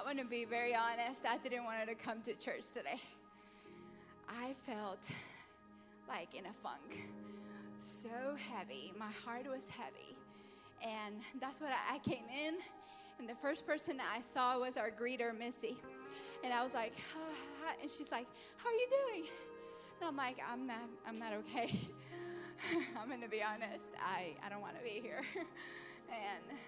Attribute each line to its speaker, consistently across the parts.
Speaker 1: I want to be very honest. I didn't want to come to church today. I felt like in a funk, so heavy. My heart was heavy. And that's what I, I came in, and the first person I saw was our greeter, Missy. And I was like, ah, and she's like, How are you doing? And I'm like, I'm not, I'm not okay. I'm gonna be honest. I, I don't want to be here. and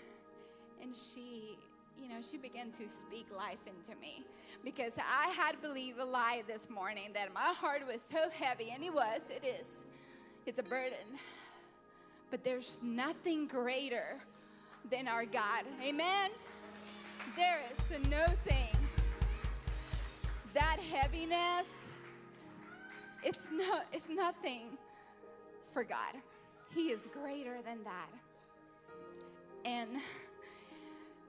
Speaker 1: and she you know, she began to speak life into me because I had believed a lie this morning that my heart was so heavy, and it was, it is. It's a burden. But there's nothing greater than our God. Amen? There is no thing. That heaviness, it's no, it's nothing for God. He is greater than that. And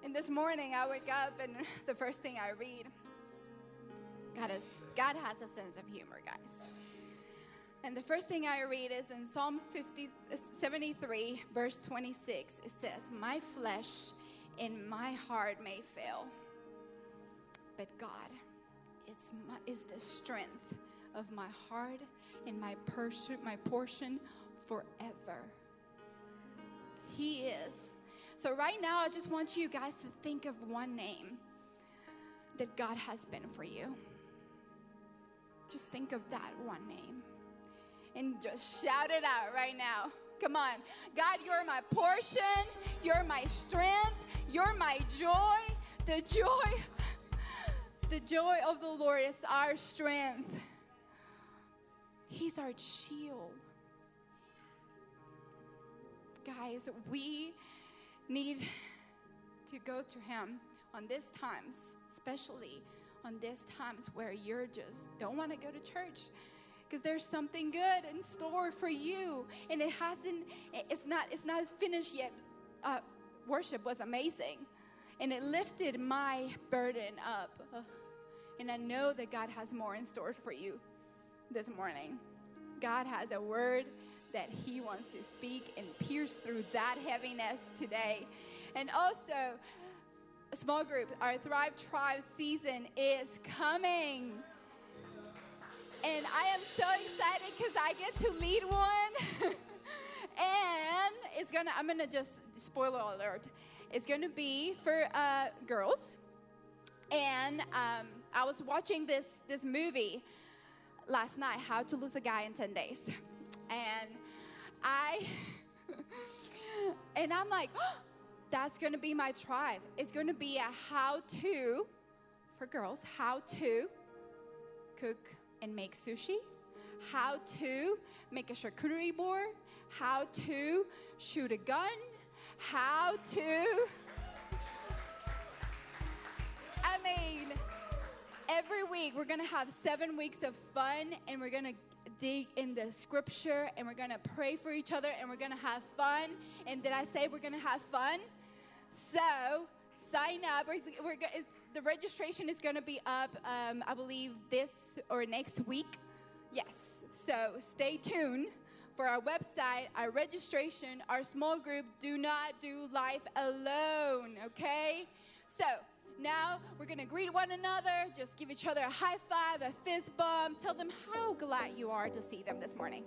Speaker 1: and this morning I wake up and the first thing I read, God, is, God has a sense of humor, guys. And the first thing I read is in Psalm 50, 73, verse 26. It says, My flesh and my heart may fail, but God is, my, is the strength of my heart and my, pers- my portion forever. He is so, right now, I just want you guys to think of one name that God has been for you. Just think of that one name and just shout it out right now. Come on. God, you're my portion, you're my strength, you're my joy. The joy, the joy of the Lord is our strength. He's our shield. Guys, we need to go to Him on these times, especially on these times where you're just don't want to go to church because there's something good in store for you and it hasn't it's not it's not finished yet. Uh, worship was amazing and it lifted my burden up. And i know that god has more in store for you this morning. God has a word that He wants to speak and pierce through that heaviness today. And also, small group, our Thrive Tribe season is coming. And I am so excited because I get to lead one. and it's gonna, I'm gonna just, spoiler alert, it's gonna be for uh, girls. And um, I was watching this, this movie last night, How to Lose a Guy in 10 Days. And I, and I'm like, oh, that's gonna be my tribe. It's gonna be a how to, for girls, how to cook and make sushi, how to make a charcuterie board, how to shoot a gun, how to. I mean, every week we're gonna have seven weeks of fun and we're gonna dig in the scripture and we're gonna pray for each other and we're gonna have fun. And did I say we're gonna have fun? So sign up. We're, we're, the registration is gonna be up, um, I believe, this or next week. Yes. So stay tuned for our website, our registration, our small group. Do not do life alone, okay? So, now we're going to greet one another, just give each other a high five, a fist bump, tell them how glad you are to see them this morning.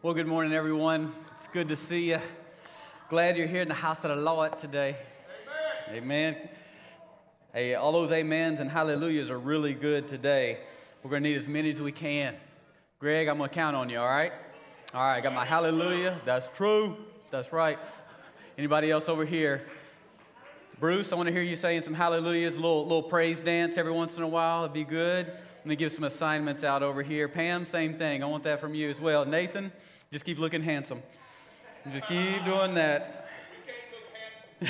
Speaker 2: Well, good morning, everyone. It's good to see you. Glad you're here in the house of the Lord today. Amen. Amen. Hey, all those amens and hallelujahs are really good today. We're going to need as many as we can. Greg, I'm going to count on you, all right? All right, got my hallelujah. That's true. That's right. Anybody else over here? Bruce, I want to hear you saying some hallelujahs, a little, little praise dance every once in a while. It'd be good. Let me give some assignments out over here. Pam, same thing. I want that from you as well. Nathan, just keep looking handsome. Just keep doing that.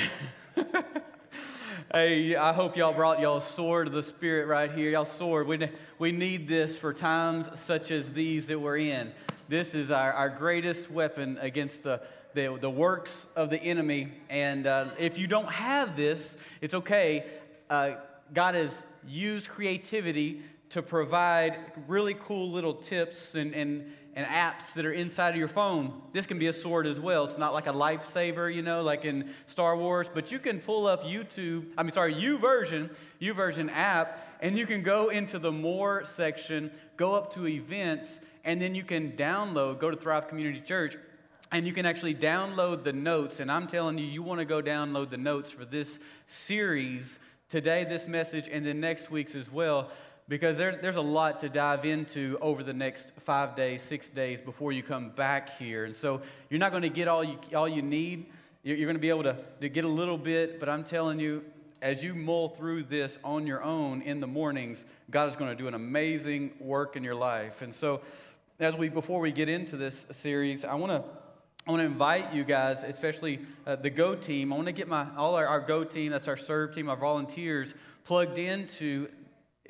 Speaker 2: hey, I hope y'all brought y'all sword of the Spirit right here. Y'all sword. We, we need this for times such as these that we're in. This is our, our greatest weapon against the, the, the works of the enemy. And uh, if you don't have this, it's okay. Uh, God has used creativity to provide really cool little tips and, and, and apps that are inside of your phone. This can be a sword as well. It's not like a lightsaber, you know, like in Star Wars, but you can pull up YouTube, I mean, sorry, YouVersion, YouVersion app, and you can go into the More section, go up to events, and then you can download, go to Thrive Community Church, and you can actually download the notes. And I'm telling you, you want to go download the notes for this series today, this message, and then next week's as well because there, there's a lot to dive into over the next five days, six days before you come back here. And so you're not going to get all you, all you need. You're, going to be able to, to get a little bit, but I'm telling you, as you mull through this on your own in the mornings, God is going to do an amazing work in your life. And so, as we before we get into this series, I want to I want to invite you guys, especially uh, the Go team. I want to get my all our, our Go team, that's our serve team, our volunteers, plugged into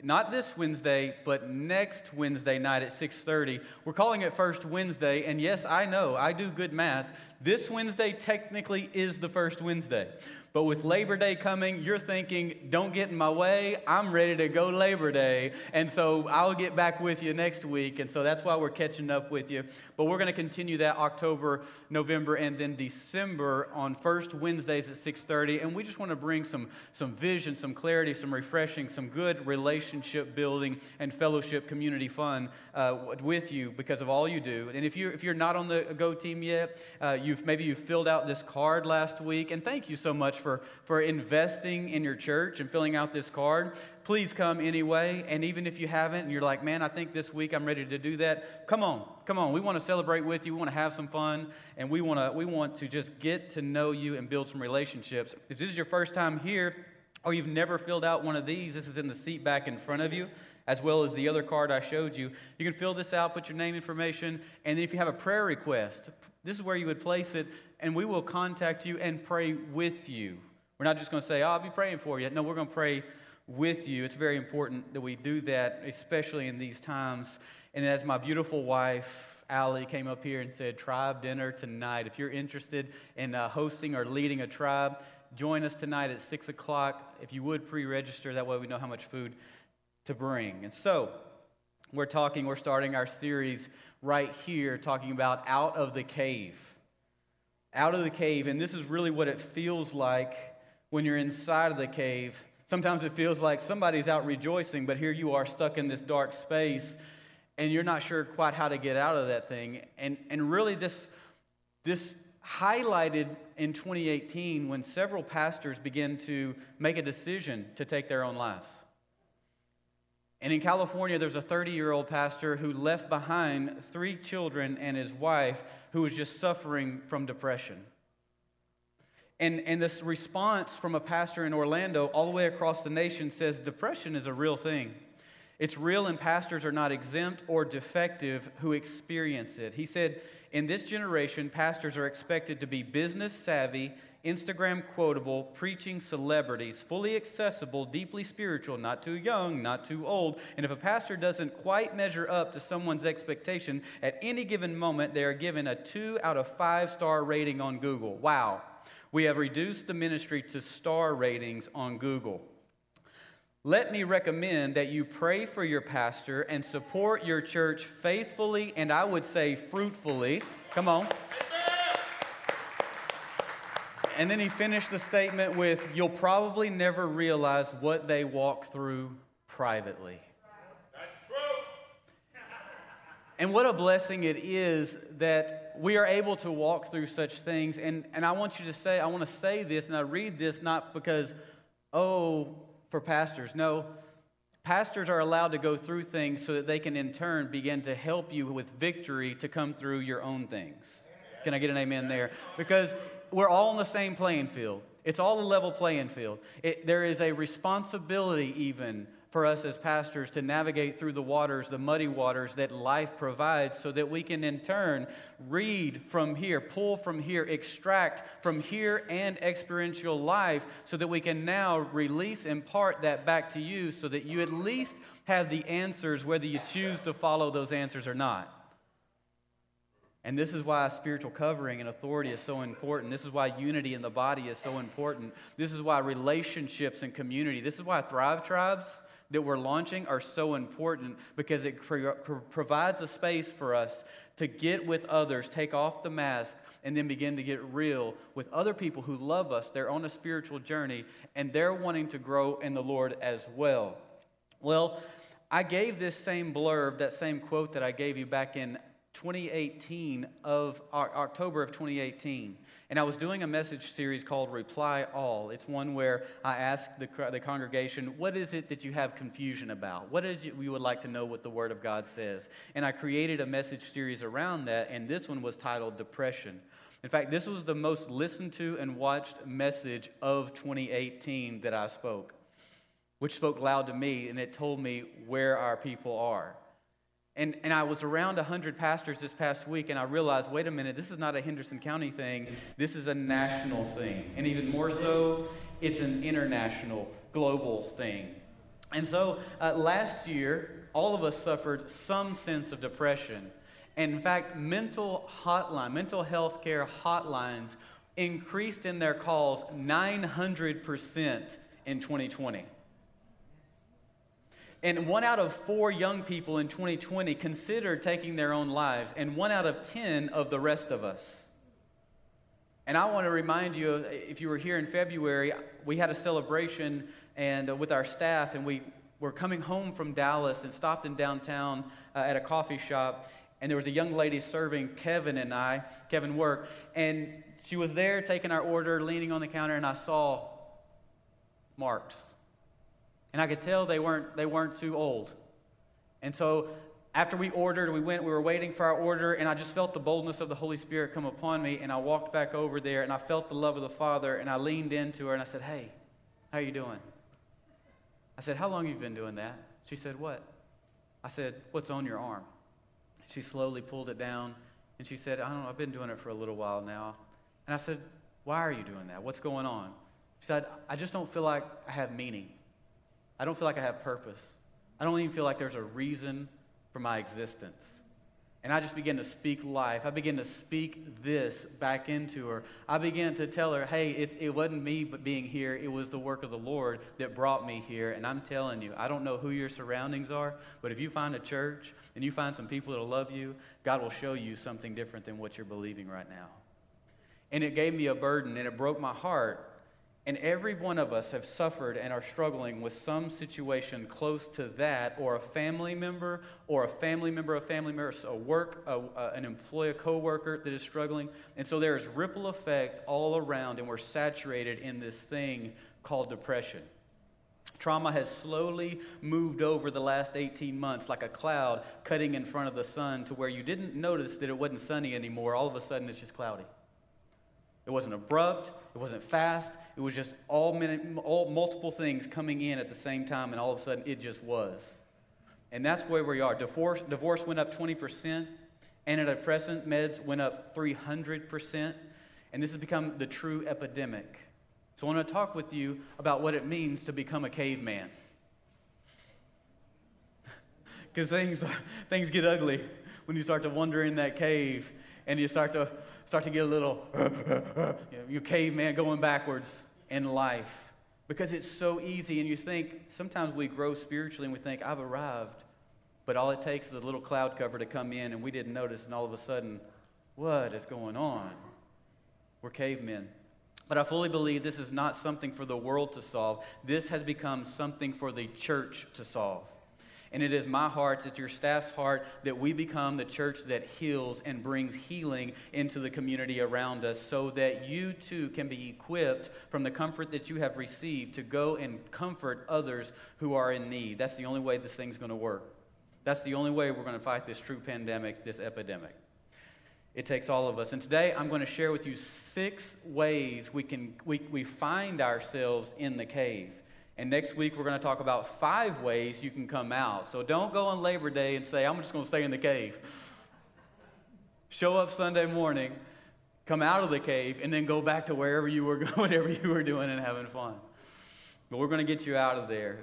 Speaker 2: not this Wednesday, but next Wednesday night at 6:30. We're calling it First Wednesday, and yes, I know, I do good math. This Wednesday technically is the first Wednesday. But with Labor Day coming, you're thinking, don't get in my way. I'm ready to go Labor Day. And so I'll get back with you next week. And so that's why we're catching up with you. But we're going to continue that October, November, and then December on first Wednesdays at 6:30. And we just want to bring some, some vision, some clarity, some refreshing, some good relationship building and fellowship community fun uh, with you because of all you do. And if you if you're not on the Go team yet, uh, you've maybe you filled out this card last week. And thank you so much for, for investing in your church and filling out this card. Please come anyway. And even if you haven't and you're like, man, I think this week I'm ready to do that, come on, come on. We want to celebrate with you. We want to have some fun. And we want to, we want to just get to know you and build some relationships. If this is your first time here or you've never filled out one of these, this is in the seat back in front of you as well as the other card I showed you. You can fill this out, put your name information, and then if you have a prayer request, this is where you would place it and we will contact you and pray with you. We're not just going to say, oh, I'll be praying for you. No, we're going to pray with you. It's very important that we do that, especially in these times. And as my beautiful wife, Allie, came up here and said, Tribe dinner tonight. If you're interested in uh, hosting or leading a tribe, join us tonight at 6 o'clock. If you would pre register, that way we know how much food to bring. And so, we're talking, we're starting our series right here, talking about out of the cave out of the cave, and this is really what it feels like when you're inside of the cave. Sometimes it feels like somebody's out rejoicing, but here you are stuck in this dark space, and you're not sure quite how to get out of that thing. And, and really, this, this highlighted in 2018 when several pastors began to make a decision to take their own lives. And in California, there's a 30 year old pastor who left behind three children and his wife who was just suffering from depression. And, and this response from a pastor in Orlando all the way across the nation says depression is a real thing. It's real, and pastors are not exempt or defective who experience it. He said, In this generation, pastors are expected to be business savvy Instagram quotable, preaching celebrities, fully accessible, deeply spiritual, not too young, not too old. And if a pastor doesn't quite measure up to someone's expectation, at any given moment, they are given a two out of five star rating on Google. Wow. We have reduced the ministry to star ratings on Google. Let me recommend that you pray for your pastor and support your church faithfully and I would say fruitfully. Come on. And then he finished the statement with, You'll probably never realize what they walk through privately.
Speaker 3: That's true.
Speaker 2: And what a blessing it is that we are able to walk through such things. And, and I want you to say, I want to say this, and I read this not because, oh, for pastors. No, pastors are allowed to go through things so that they can in turn begin to help you with victory to come through your own things. Can I get an amen there? Because we're all on the same playing field. It's all a level playing field. It, there is a responsibility, even for us as pastors to navigate through the waters, the muddy waters that life provides, so that we can in turn read from here, pull from here, extract from here and experiential life, so that we can now release, impart that back to you, so that you at least have the answers, whether you choose to follow those answers or not. And this is why spiritual covering and authority is so important. This is why unity in the body is so important. This is why relationships and community, this is why Thrive Tribes that we're launching are so important because it pro- provides a space for us to get with others, take off the mask, and then begin to get real with other people who love us. They're on a spiritual journey and they're wanting to grow in the Lord as well. Well, I gave this same blurb, that same quote that I gave you back in 2018 of October of 2018. And I was doing a message series called Reply All. It's one where I ask the, the congregation, what is it that you have confusion about? What is it you would like to know what the Word of God says? And I created a message series around that, and this one was titled Depression. In fact, this was the most listened to and watched message of 2018 that I spoke, which spoke loud to me, and it told me where our people are. And, and I was around 100 pastors this past week, and I realized wait a minute, this is not a Henderson County thing, this is a national thing. And even more so, it's an international, global thing. And so uh, last year, all of us suffered some sense of depression. And in fact, mental hotline, mental health care hotlines increased in their calls 900% in 2020. And one out of four young people in 2020 considered taking their own lives, and one out of 10 of the rest of us. And I want to remind you, if you were here in February, we had a celebration and uh, with our staff, and we were coming home from Dallas and stopped in downtown uh, at a coffee shop. And there was a young lady serving Kevin and I, Kevin Work, and she was there taking our order, leaning on the counter, and I saw marks and I could tell they weren't, they weren't too old. And so after we ordered, we went, we were waiting for our order, and I just felt the boldness of the Holy Spirit come upon me, and I walked back over there, and I felt the love of the Father, and I leaned into her, and I said, Hey, how you doing? I said, How long you been doing that? She said, What? I said, What's on your arm? She slowly pulled it down, and she said, I don't know, I've been doing it for a little while now. And I said, Why are you doing that? What's going on? She said, I just don't feel like I have meaning. I don't feel like I have purpose. I don't even feel like there's a reason for my existence. And I just began to speak life. I began to speak this back into her. I began to tell her, hey, it, it wasn't me but being here. It was the work of the Lord that brought me here. And I'm telling you, I don't know who your surroundings are, but if you find a church and you find some people that'll love you, God will show you something different than what you're believing right now. And it gave me a burden and it broke my heart and every one of us have suffered and are struggling with some situation close to that, or a family member, or a family member of family members, a work, a, a, an employee, a coworker that is struggling. And so there is ripple effect all around, and we're saturated in this thing called depression. Trauma has slowly moved over the last 18 months like a cloud cutting in front of the sun to where you didn't notice that it wasn't sunny anymore. All of a sudden, it's just cloudy. It wasn't abrupt, it wasn't fast, it was just all, many, all multiple things coming in at the same time, and all of a sudden it just was. And that's where we are. Divorce, divorce went up 20%, antidepressant meds went up 300%, and this has become the true epidemic. So I want to talk with you about what it means to become a caveman. Because things, things get ugly when you start to wander in that cave and you start to start to get a little, you caveman going backwards in life because it's so easy. And you think, sometimes we grow spiritually and we think, I've arrived. But all it takes is a little cloud cover to come in and we didn't notice, and all of a sudden, what is going on? We're cavemen. But I fully believe this is not something for the world to solve. This has become something for the church to solve. And it is my heart, it's your staff's heart, that we become the church that heals and brings healing into the community around us so that you too can be equipped from the comfort that you have received to go and comfort others who are in need. That's the only way this thing's going to work. That's the only way we're going to fight this true pandemic, this epidemic. It takes all of us. And today I'm going to share with you six ways we can we, we find ourselves in the cave. And next week, we're going to talk about five ways you can come out. So don't go on Labor Day and say, I'm just going to stay in the cave. Show up Sunday morning, come out of the cave, and then go back to wherever you were going, whatever you were doing and having fun. But we're going to get you out of there.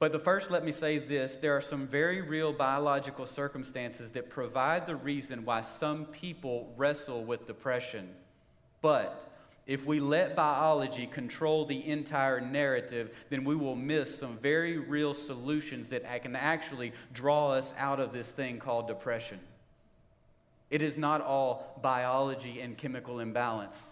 Speaker 2: But the first, let me say this there are some very real biological circumstances that provide the reason why some people wrestle with depression. But if we let biology control the entire narrative, then we will miss some very real solutions that can actually draw us out of this thing called depression. It is not all biology and chemical imbalance.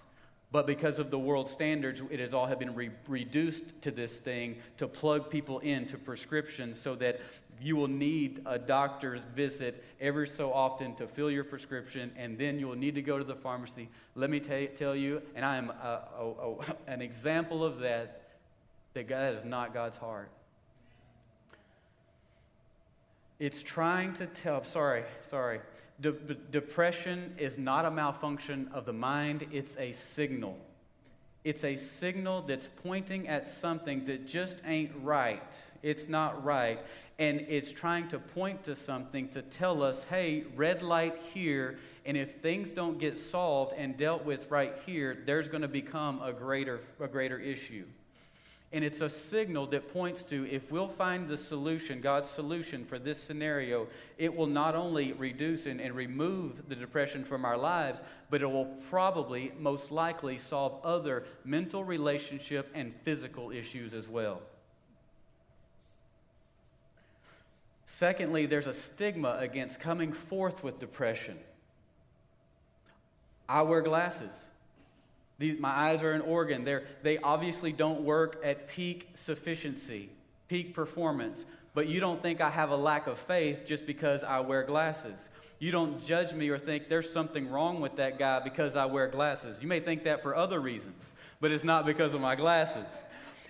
Speaker 2: But because of the world standards, it has all have been re- reduced to this thing to plug people into prescriptions so that you will need a doctor's visit every so often to fill your prescription, and then you will need to go to the pharmacy. Let me t- tell you, and I am uh, a, a, a, an example of that, that God is not God's heart. It's trying to tell, sorry, sorry. De- depression is not a malfunction of the mind, it's a signal. It's a signal that's pointing at something that just ain't right. It's not right and it's trying to point to something to tell us, hey, red light here, and if things don't get solved and dealt with right here, there's going to become a greater, a greater issue. And it's a signal that points to if we'll find the solution, God's solution for this scenario, it will not only reduce and, and remove the depression from our lives, but it will probably, most likely, solve other mental, relationship, and physical issues as well. Secondly, there's a stigma against coming forth with depression. I wear glasses. These, my eyes are an organ. They're, they obviously don't work at peak sufficiency, peak performance. But you don't think I have a lack of faith just because I wear glasses. You don't judge me or think there's something wrong with that guy because I wear glasses. You may think that for other reasons, but it's not because of my glasses.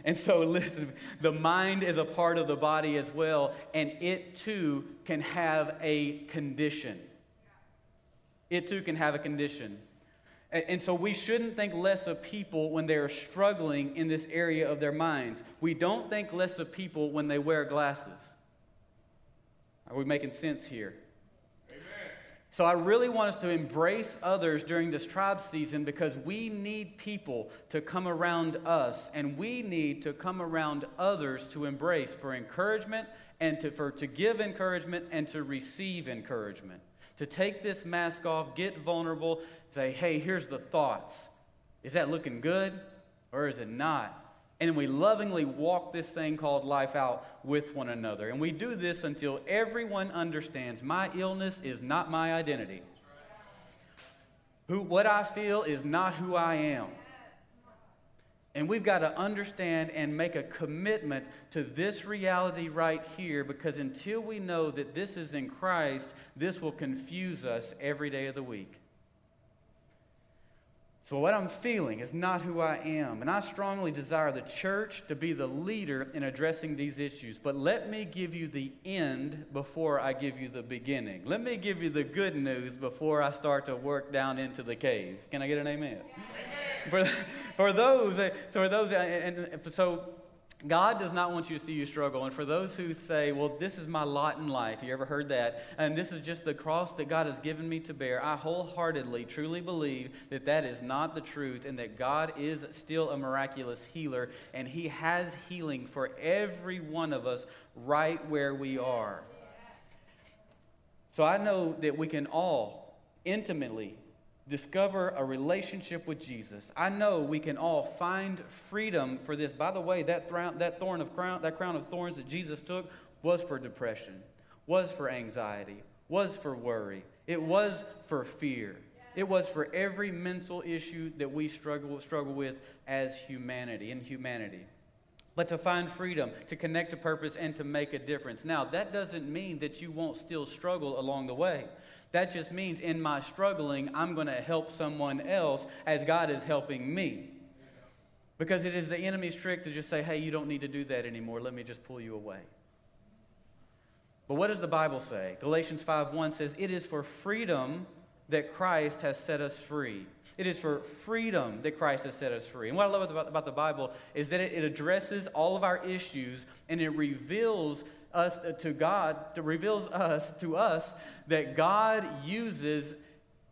Speaker 2: And so, listen, the mind is a part of the body as well, and it too can have a condition. It too can have a condition. And so we shouldn't think less of people when they're struggling in this area of their minds. We don't think less of people when they wear glasses. Are we making sense here? So I really want us to embrace others during this tribe season because we need people to come around us and we need to come around others to embrace for encouragement and to, for, to give encouragement and to receive encouragement. To take this mask off, get vulnerable, say, hey, here's the thoughts. Is that looking good or is it not? And we lovingly walk this thing called life out with one another. And we do this until everyone understands my illness is not my identity. Who, what I feel is not who I am. And we've got to understand and make a commitment to this reality right here because until we know that this is in Christ, this will confuse us every day of the week. So, what I'm feeling is not who I am. And I strongly desire the church to be the leader in addressing these issues. But let me give you the end before I give you the beginning. Let me give you the good news before I start to work down into the cave. Can I get an amen? Yeah. For, for those, uh, so for those, uh, and, and so God does not want you to see you struggle. And for those who say, well, this is my lot in life, you ever heard that? And this is just the cross that God has given me to bear. I wholeheartedly, truly believe that that is not the truth and that God is still a miraculous healer and He has healing for every one of us right where we are. So I know that we can all intimately discover a relationship with Jesus. I know we can all find freedom for this. By the way, that, thorn, that thorn of crown, that crown of thorns that Jesus took was for depression, was for anxiety, was for worry. It was for fear. It was for every mental issue that we struggle, struggle with as humanity, in humanity. but to find freedom, to connect to purpose, and to make a difference. Now, that doesn't mean that you won't still struggle along the way. That just means in my struggling, I'm going to help someone else as God is helping me. Because it is the enemy's trick to just say, hey, you don't need to do that anymore. Let me just pull you away. But what does the Bible say? Galatians 5:1 says, It is for freedom that Christ has set us free. It is for freedom that Christ has set us free. And what I love about, the Bible is that it addresses all of our issues and it reveals us uh, to God, reveals us to us that God uses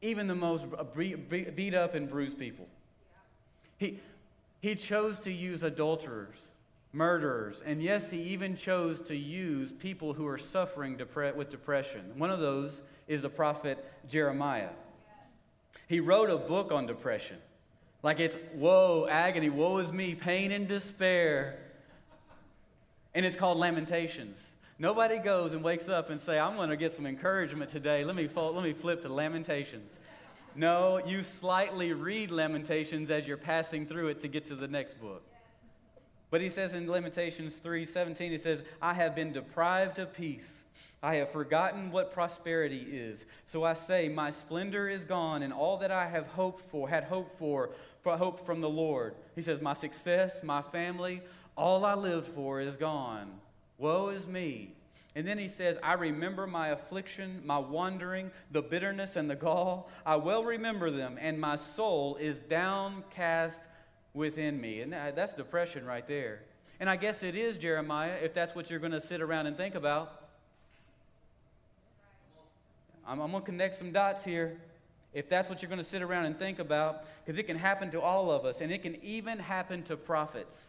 Speaker 2: even the most beat up and bruised people. He, he chose to use adulterers, murderers, and yes, he even chose to use people who are suffering depre- with depression. One of those is the prophet Jeremiah. He wrote a book on depression. Like it's woe, agony, woe is me, pain and despair. And it's called Lamentations. Nobody goes and wakes up and say, I'm going to get some encouragement today. Let me, let me flip to Lamentations. No, you slightly read Lamentations as you're passing through it to get to the next book. But he says in Lamentations 3:17, he says, I have been deprived of peace I have forgotten what prosperity is. So I say, My splendor is gone, and all that I have hoped for, had hoped for, for hope from the Lord. He says, My success, my family, all I lived for is gone. Woe is me. And then he says, I remember my affliction, my wandering, the bitterness and the gall. I well remember them, and my soul is downcast within me. And that's depression right there. And I guess it is, Jeremiah, if that's what you're going to sit around and think about. I'm, I'm going to connect some dots here if that's what you're going to sit around and think about, because it can happen to all of us, and it can even happen to prophets.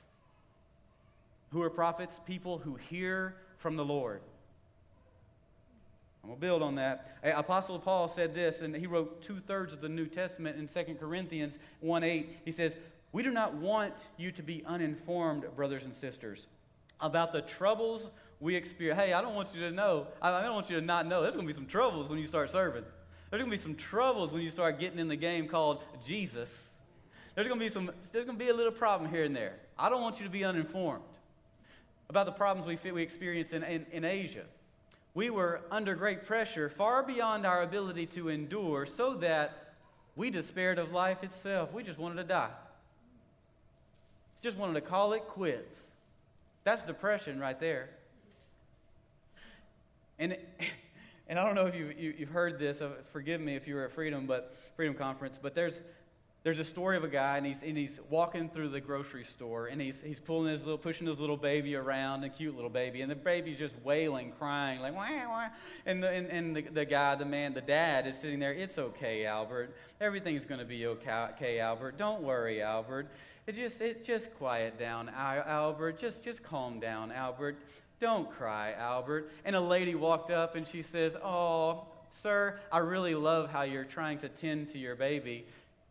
Speaker 2: Who are prophets? People who hear from the Lord. I'm going to build on that. Apostle Paul said this, and he wrote two thirds of the New Testament in 2 Corinthians 1 8. He says, We do not want you to be uninformed, brothers and sisters, about the troubles we experience. Hey, I don't want you to know, I don't want you to not know. There's going to be some troubles when you start serving. There's going to be some troubles when you start getting in the game called Jesus. There's going to be some, there's going to be a little problem here and there. I don't want you to be uninformed about the problems we, we experienced in, in, in Asia. We were under great pressure, far beyond our ability to endure, so that we despaired of life itself. We just wanted to die. Just wanted to call it quits. That's depression right there. And, and I don't know if you've, you, have heard this, uh, forgive me if you were at Freedom, but Freedom Conference, but there's, there's a story of a guy and he's, and he's walking through the grocery store and he's, he's pulling his little, pushing his little baby around, a cute little baby, and the baby's just wailing, crying, like, wah, wah. And, the, and, and the, the guy, the man, the dad is sitting there, it's okay, Albert. Everything's going to be okay, Albert. Don't worry, Albert. It just, it just quiet down, Albert. Just, just calm down, Albert. Don't cry, Albert. And a lady walked up and she says, Oh, sir, I really love how you're trying to tend to your baby.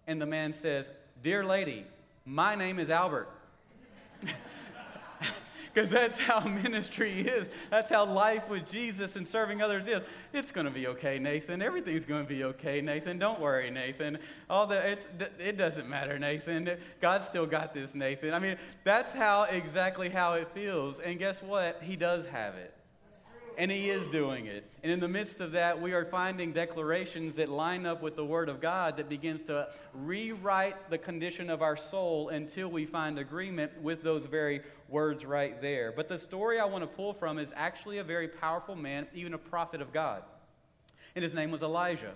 Speaker 2: And the man says, Dear lady, my name is Albert. because that's how ministry is. That's how life with Jesus and serving others is. It's going to be okay, Nathan. Everything's going to be okay, Nathan. Don't worry, Nathan. All the it doesn't matter, Nathan. God still got this, Nathan. I mean, that's how exactly how it feels. And guess what? He does have it. And he is doing it. And in the midst of that, we are finding declarations that line up with the Word of God that begins to rewrite the condition of our soul until we find agreement with those very words right there. But the story I want to pull from is actually a very powerful man, even a prophet of God. And his name was Elijah.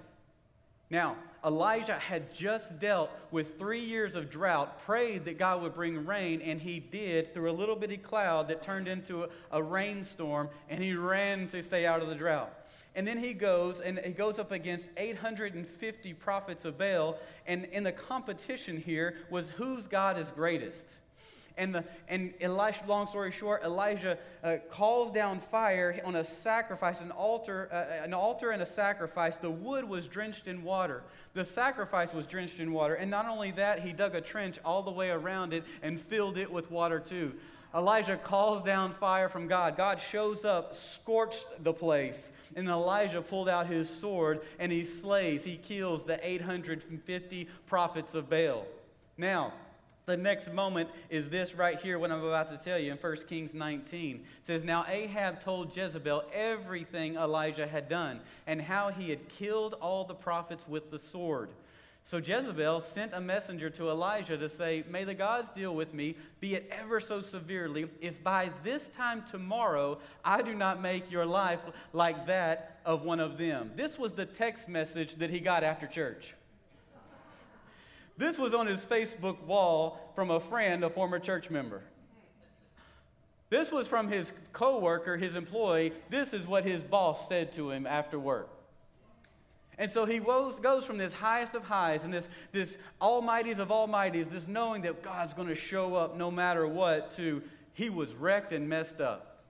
Speaker 2: Now, Elijah had just dealt with three years of drought, prayed that God would bring rain, and he did through a little bitty cloud that turned into a, a rainstorm, and he ran to stay out of the drought. And then he goes and he goes up against 850 prophets of Baal, and in the competition here was whose God is greatest. And, the, and Elisha, long story short, Elijah uh, calls down fire on a sacrifice, an altar, uh, an altar and a sacrifice. The wood was drenched in water. The sacrifice was drenched in water. And not only that, he dug a trench all the way around it and filled it with water too. Elijah calls down fire from God. God shows up, scorched the place. And Elijah pulled out his sword and he slays, he kills the 850 prophets of Baal. Now, The next moment is this right here, what I'm about to tell you in 1 Kings 19. It says, Now Ahab told Jezebel everything Elijah had done and how he had killed all the prophets with the sword. So Jezebel sent a messenger to Elijah to say, May the gods deal with me, be it ever so severely, if by this time tomorrow I do not make your life like that of one of them. This was the text message that he got after church. This was on his Facebook wall from a friend, a former church member. This was from his coworker, his employee. This is what his boss said to him after work. And so he goes, from this highest of highs and this, this almighties of almighties, this knowing that God's going to show up no matter what, to he was wrecked and messed up.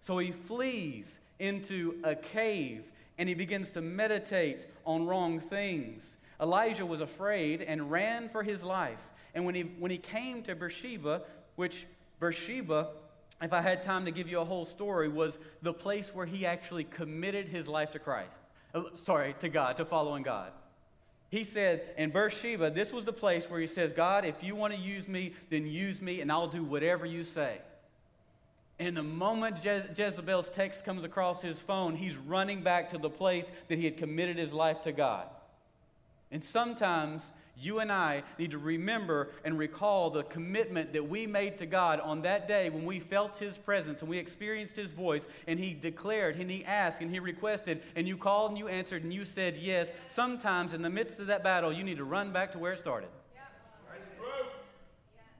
Speaker 2: So he flees into a cave and he begins to meditate on wrong things. Elijah was afraid and ran for his life. And when he, when he came to Beersheba, which Beersheba, if I had time to give you a whole story, was the place where he actually committed his life to Christ. Uh, sorry, to God, to following God. He said in Beersheba, this was the place where he says, God, if you want to use me, then use me, and I'll do whatever you say. And the moment Je- Jezebel's text comes across his phone, he's running back to the place that he had committed his life to God. And sometimes you and I need to remember and recall the commitment that we made to God on that day when we felt His presence and we experienced His voice and He declared and He asked and He requested and you called and you answered and you said yes. Sometimes in the midst of that battle, you need to run back to where it started.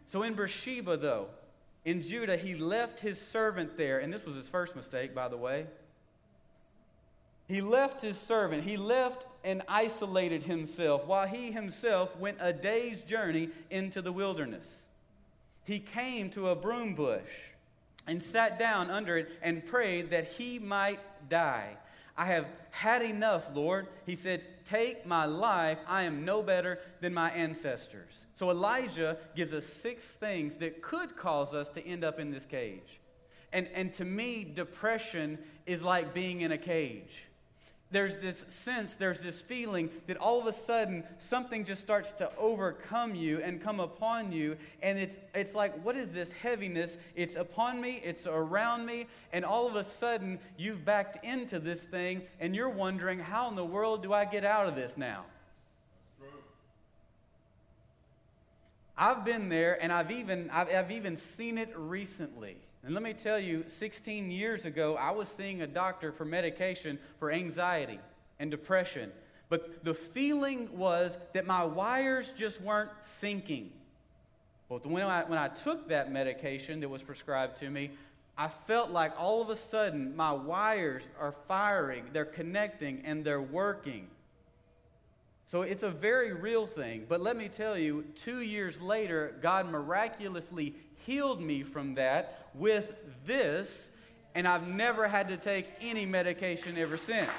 Speaker 2: So in Beersheba, though, in Judah, he left his servant there, and this was his first mistake, by the way. He left his servant, he left and isolated himself while he himself went a day's journey into the wilderness. He came to a broom bush and sat down under it and prayed that he might die. I have had enough, Lord. He said, Take my life. I am no better than my ancestors. So Elijah gives us six things that could cause us to end up in this cage. And, and to me, depression is like being in a cage there's this sense, there's this feeling that all of a sudden something just starts to overcome you and come upon you. And it's, it's like, what is this heaviness? It's upon me, it's around me, and all of a sudden you've backed into this thing and you're wondering, how in the world do I get out of this now? I've been there and I've even, I've, I've even seen it recently. And let me tell you, 16 years ago, I was seeing a doctor for medication for anxiety and depression. But the feeling was that my wires just weren't syncing. But when I, when I took that medication that was prescribed to me, I felt like all of a sudden my wires are firing, they're connecting, and they're working. So it's a very real thing. But let me tell you, two years later, God miraculously healed me from that with this, and I've never had to take any medication ever since.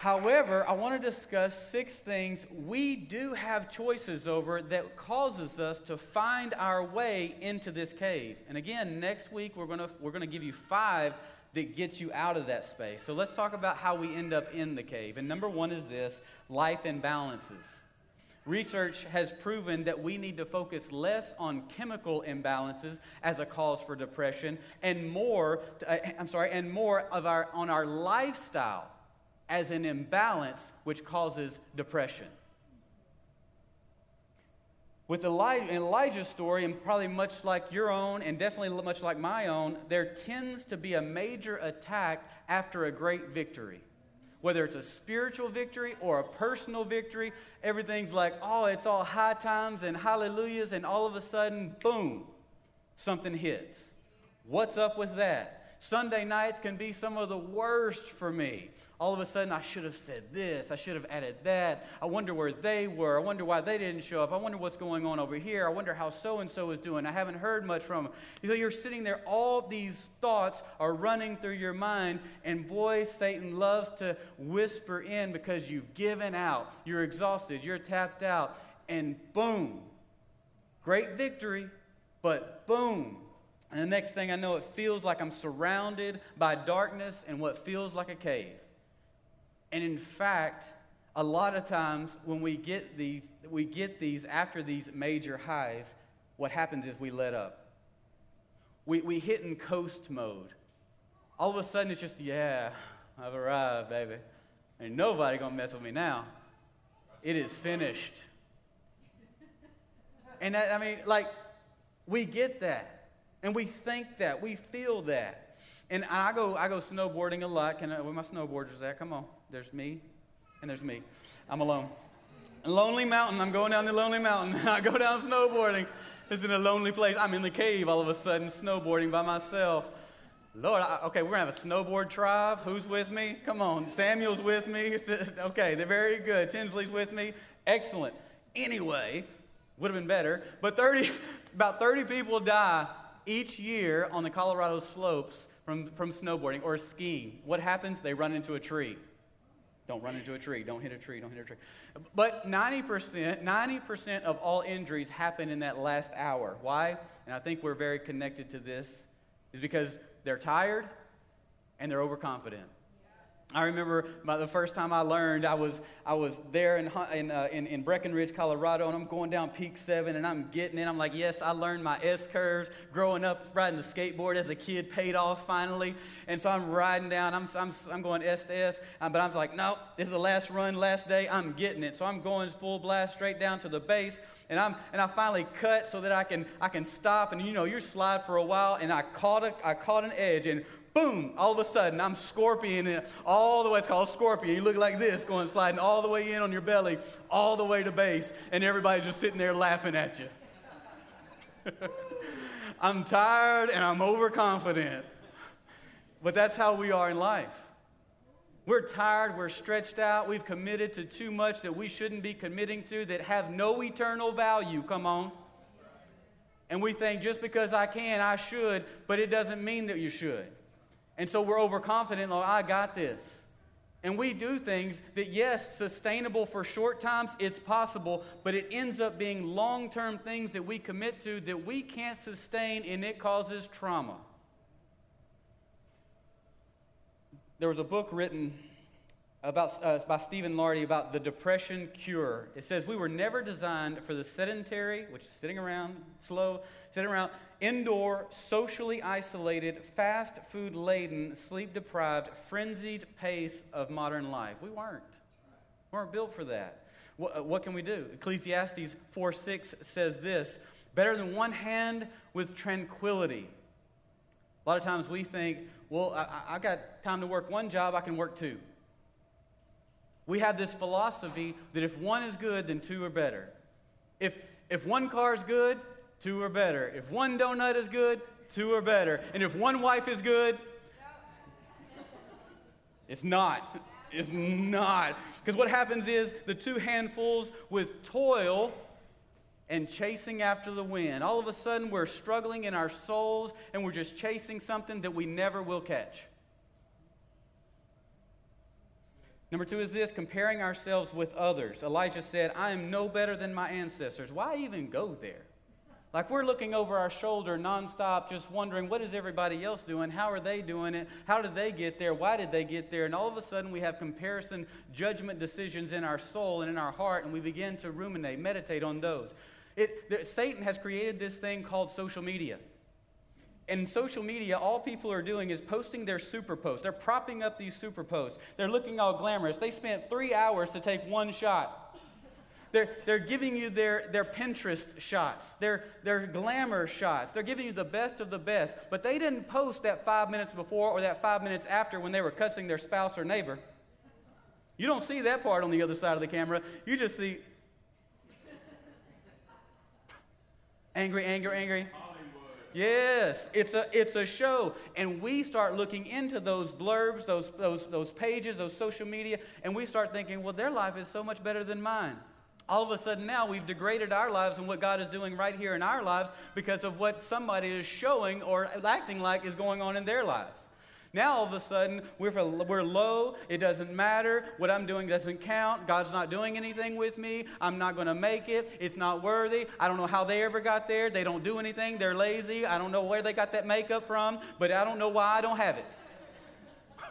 Speaker 2: However, I want to discuss six things we do have choices over that causes us to find our way into this cave. And again, next week we're going to we're going to give you five that gets you out of that space. So let's talk about how we end up in the cave. And number 1 is this, life imbalances. Research has proven that we need to focus less on chemical imbalances as a cause for depression and more, uh, I'm sorry, and more of our, on our lifestyle as an imbalance which causes depression. With Elijah, Elijah's story, and probably much like your own, and definitely much like my own, there tends to be a major attack after a great victory. Whether it's a spiritual victory or a personal victory, everything's like, oh, it's all high times and hallelujahs, and all of a sudden, boom, something hits. What's up with that? Sunday nights can be some of the worst for me all of a sudden I should have said this, I should have added that. I wonder where they were. I wonder why they didn't show up. I wonder what's going on over here. I wonder how so and so is doing. I haven't heard much from them. So you're sitting there, all these thoughts are running through your mind, and boy, Satan loves to whisper in because you've given out, you're exhausted, you're tapped out, and boom, great victory, but boom, and the next thing I know, it feels like I'm surrounded by darkness and what feels like a cave. And in fact, a lot of times when we get these, we get these after these major highs, what happens is we let up. We, we hit in coast mode. All of a sudden it's just, yeah, I've arrived, baby. Ain't nobody gonna mess with me now. It is finished. And I mean, like, we get that. And we think that. We feel that. And I go, I go snowboarding a lot. Can I, where my snowboarders at? Come on. There's me, and there's me. I'm alone. Lonely mountain. I'm going down the lonely mountain. I go down snowboarding. It's in a lonely place. I'm in the cave all of a sudden, snowboarding by myself. Lord, I, okay, we're gonna have a snowboard tribe. Who's with me? Come on, Samuel's with me. Okay, they're very good. Tinsley's with me. Excellent. Anyway, would have been better. But 30, about 30 people die each year on the Colorado slopes from, from snowboarding or skiing. What happens? They run into a tree. Don't run into a tree. Don't hit a tree. Don't hit a tree. But 90%, 90% of all injuries happen in that last hour. Why? And I think we're very connected to this, is because they're tired and they're overconfident. I remember my, the first time I learned, I was, I was there in, in, uh, in, in, Breckenridge, Colorado, and I'm going down Peak 7, and I'm getting it. I'm like, yes, I learned my S curves. Growing up riding the skateboard as a kid paid off finally. And so I'm riding down, I'm, I'm, I'm going S to S, um, but I'm like, no, this is the last run, last day, I'm getting it. So I'm going full blast straight down to the base, and, I'm, and I finally cut so that I can, I can stop, and you know, you slide for a while, and I caught, a, I caught an edge, and boom, all of a sudden I'm scorpion all the way, it's called scorpion. You look like this, going sliding all the way in on your belly, all the way to base, and everybody's just sitting there laughing at you. I'm tired and I'm overconfident. But that's how we are in life. We're tired, we're stretched out, we've committed to too much that we shouldn't be committing to that have no eternal value. Come on. And we think just because I can, I should, but it doesn't mean that you should. And so we're overconfident, like, I got this. And we do things that, yes, sustainable for short times, it's possible, but it ends up being long term things that we commit to that we can't sustain and it causes trauma. There was a book written about, uh, by Stephen Ilardi about the depression cure. It says, We were never designed for the sedentary, which is sitting around slow, sitting around, indoor, socially isolated, fast food laden, sleep deprived, frenzied pace of modern life. We weren't. We weren't built for that. What, uh, what can we do? Ecclesiastes 4 6 says this Better than one hand with tranquility. A lot of times we think, well, I, I got time to work one job, I can work two. We have this philosophy that if one is good, then two are better. If, if one car is good, two are better. If one donut is good, two are better. And if one wife is good, it's not. It's not. Because what happens is the two handfuls with toil and chasing after the wind. All of a sudden, we're struggling in our souls and we're just chasing something that we never will catch. Number two is this comparing ourselves with others. Elijah said, I am no better than my ancestors. Why even go there? Like we're looking over our shoulder nonstop, just wondering, what is everybody else doing? How are they doing it? How did they get there? Why did they get there? And all of a sudden, we have comparison, judgment decisions in our soul and in our heart, and we begin to ruminate, meditate on those. It, Satan has created this thing called social media in social media, all people are doing is posting their super posts. They're propping up these super posts. They're looking all glamorous. They spent three hours to take one shot. They're, they're giving you their, their Pinterest shots, their, their glamour shots. They're giving you the best of the best. But they didn't post that five minutes before or that five minutes after when they were cussing their spouse or neighbor. You don't see that part on the other side of the camera. You just see angry, angry, angry. Yes, it's a, it's a show. And we start looking into those blurbs, those, those, those pages, those social media, and we start thinking, well, their life is so much better than mine. All of a sudden now we've degraded our lives and what God is doing right here in our lives because of what somebody is showing or acting like is going on in their lives. Now all of a sudden, we're, we're low. It doesn't matter. What I'm doing doesn't count. God's not doing anything with me. I'm not going to make it. It's not worthy. I don't know how they ever got there. They don't do anything. They're lazy. I don't know where they got that makeup from, but I don't know why I don't have it.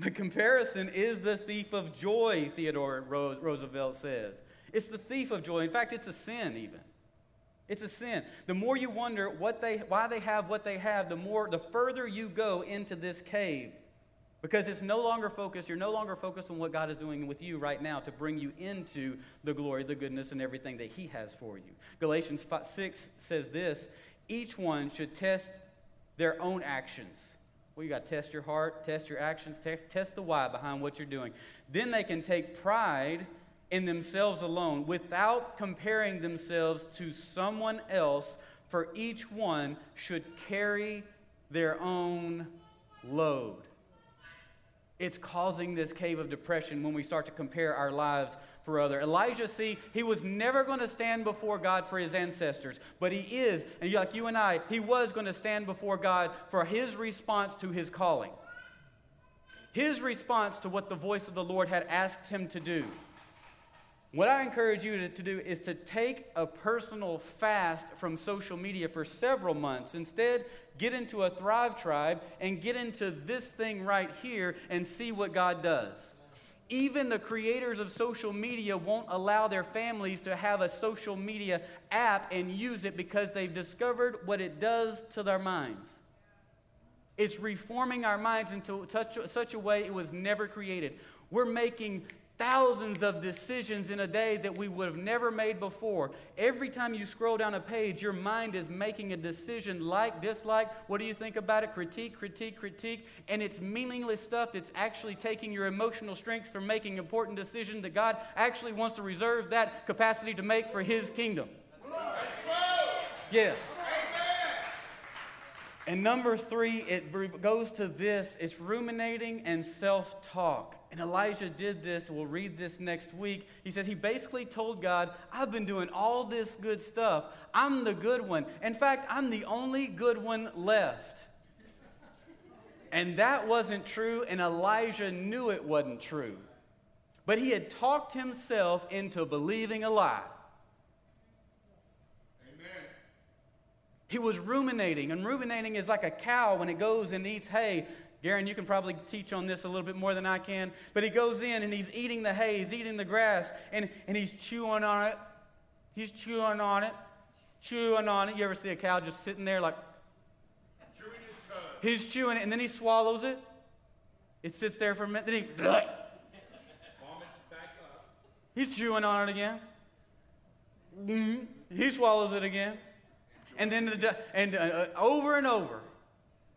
Speaker 2: The comparison is the thief of joy, Theodore Roosevelt says. It's the thief of joy. In fact, it's a sin, even. It's a sin. The more you wonder what they, why they have what they have, the more, the further you go into this cave. Because it's no longer focused, you're no longer focused on what God is doing with you right now to bring you into the glory, the goodness, and everything that He has for you. Galatians 5, 6 says this each one should test their own actions. Well, you got to test your heart, test your actions, test, test the why behind what you're doing. Then they can take pride in themselves alone without comparing themselves to someone else, for each one should carry their own load. It's causing this cave of depression when we start to compare our lives for other. Elijah, see, he was never going to stand before God for his ancestors, but he is, and like you and I, he was going to stand before God for his response to his calling. His response to what the voice of the Lord had asked him to do. What I encourage you to, to, do is to take a personal fast from social media for several months. Instead, get into a Thrive Tribe and get into this thing right here and see what God does. Even the creators of social media won't allow their families to have a social media app and use it because they've discovered what it does to their minds. It's reforming our minds into such, such a way it was never created. We're making thousands of decisions in a day that we would have never made before. Every time you scroll down a page, your mind is making a decision like, dislike. What do you think about it? Critique, critique, critique. And it's meaningless stuff that's actually taking your emotional strength from making important decisions that God actually wants to reserve that capacity to make for His kingdom. Yes. And number three, it goes to this it's ruminating and self talk. And Elijah did this. We'll read this next week. He says he basically told God, I've been doing all this good stuff. I'm the good one. In fact, I'm the only good one left. And that wasn't true, and Elijah knew it wasn't true. But he had talked himself into believing a lie. Amen. He was ruminating, and ruminating is like a cow when it goes and eats hay Garen, you can probably teach on this a little bit more than I can. But he goes in and he's eating the hay, he's eating the grass, and, and he's chewing on it. He's chewing on it, chewing on it. You ever see a cow just sitting there like. Chewing he's chewing it, and then he swallows it. It sits there for a minute, then he. Back up. He's chewing on it again. Mm-hmm. He swallows it again. And then the, and uh, uh over and over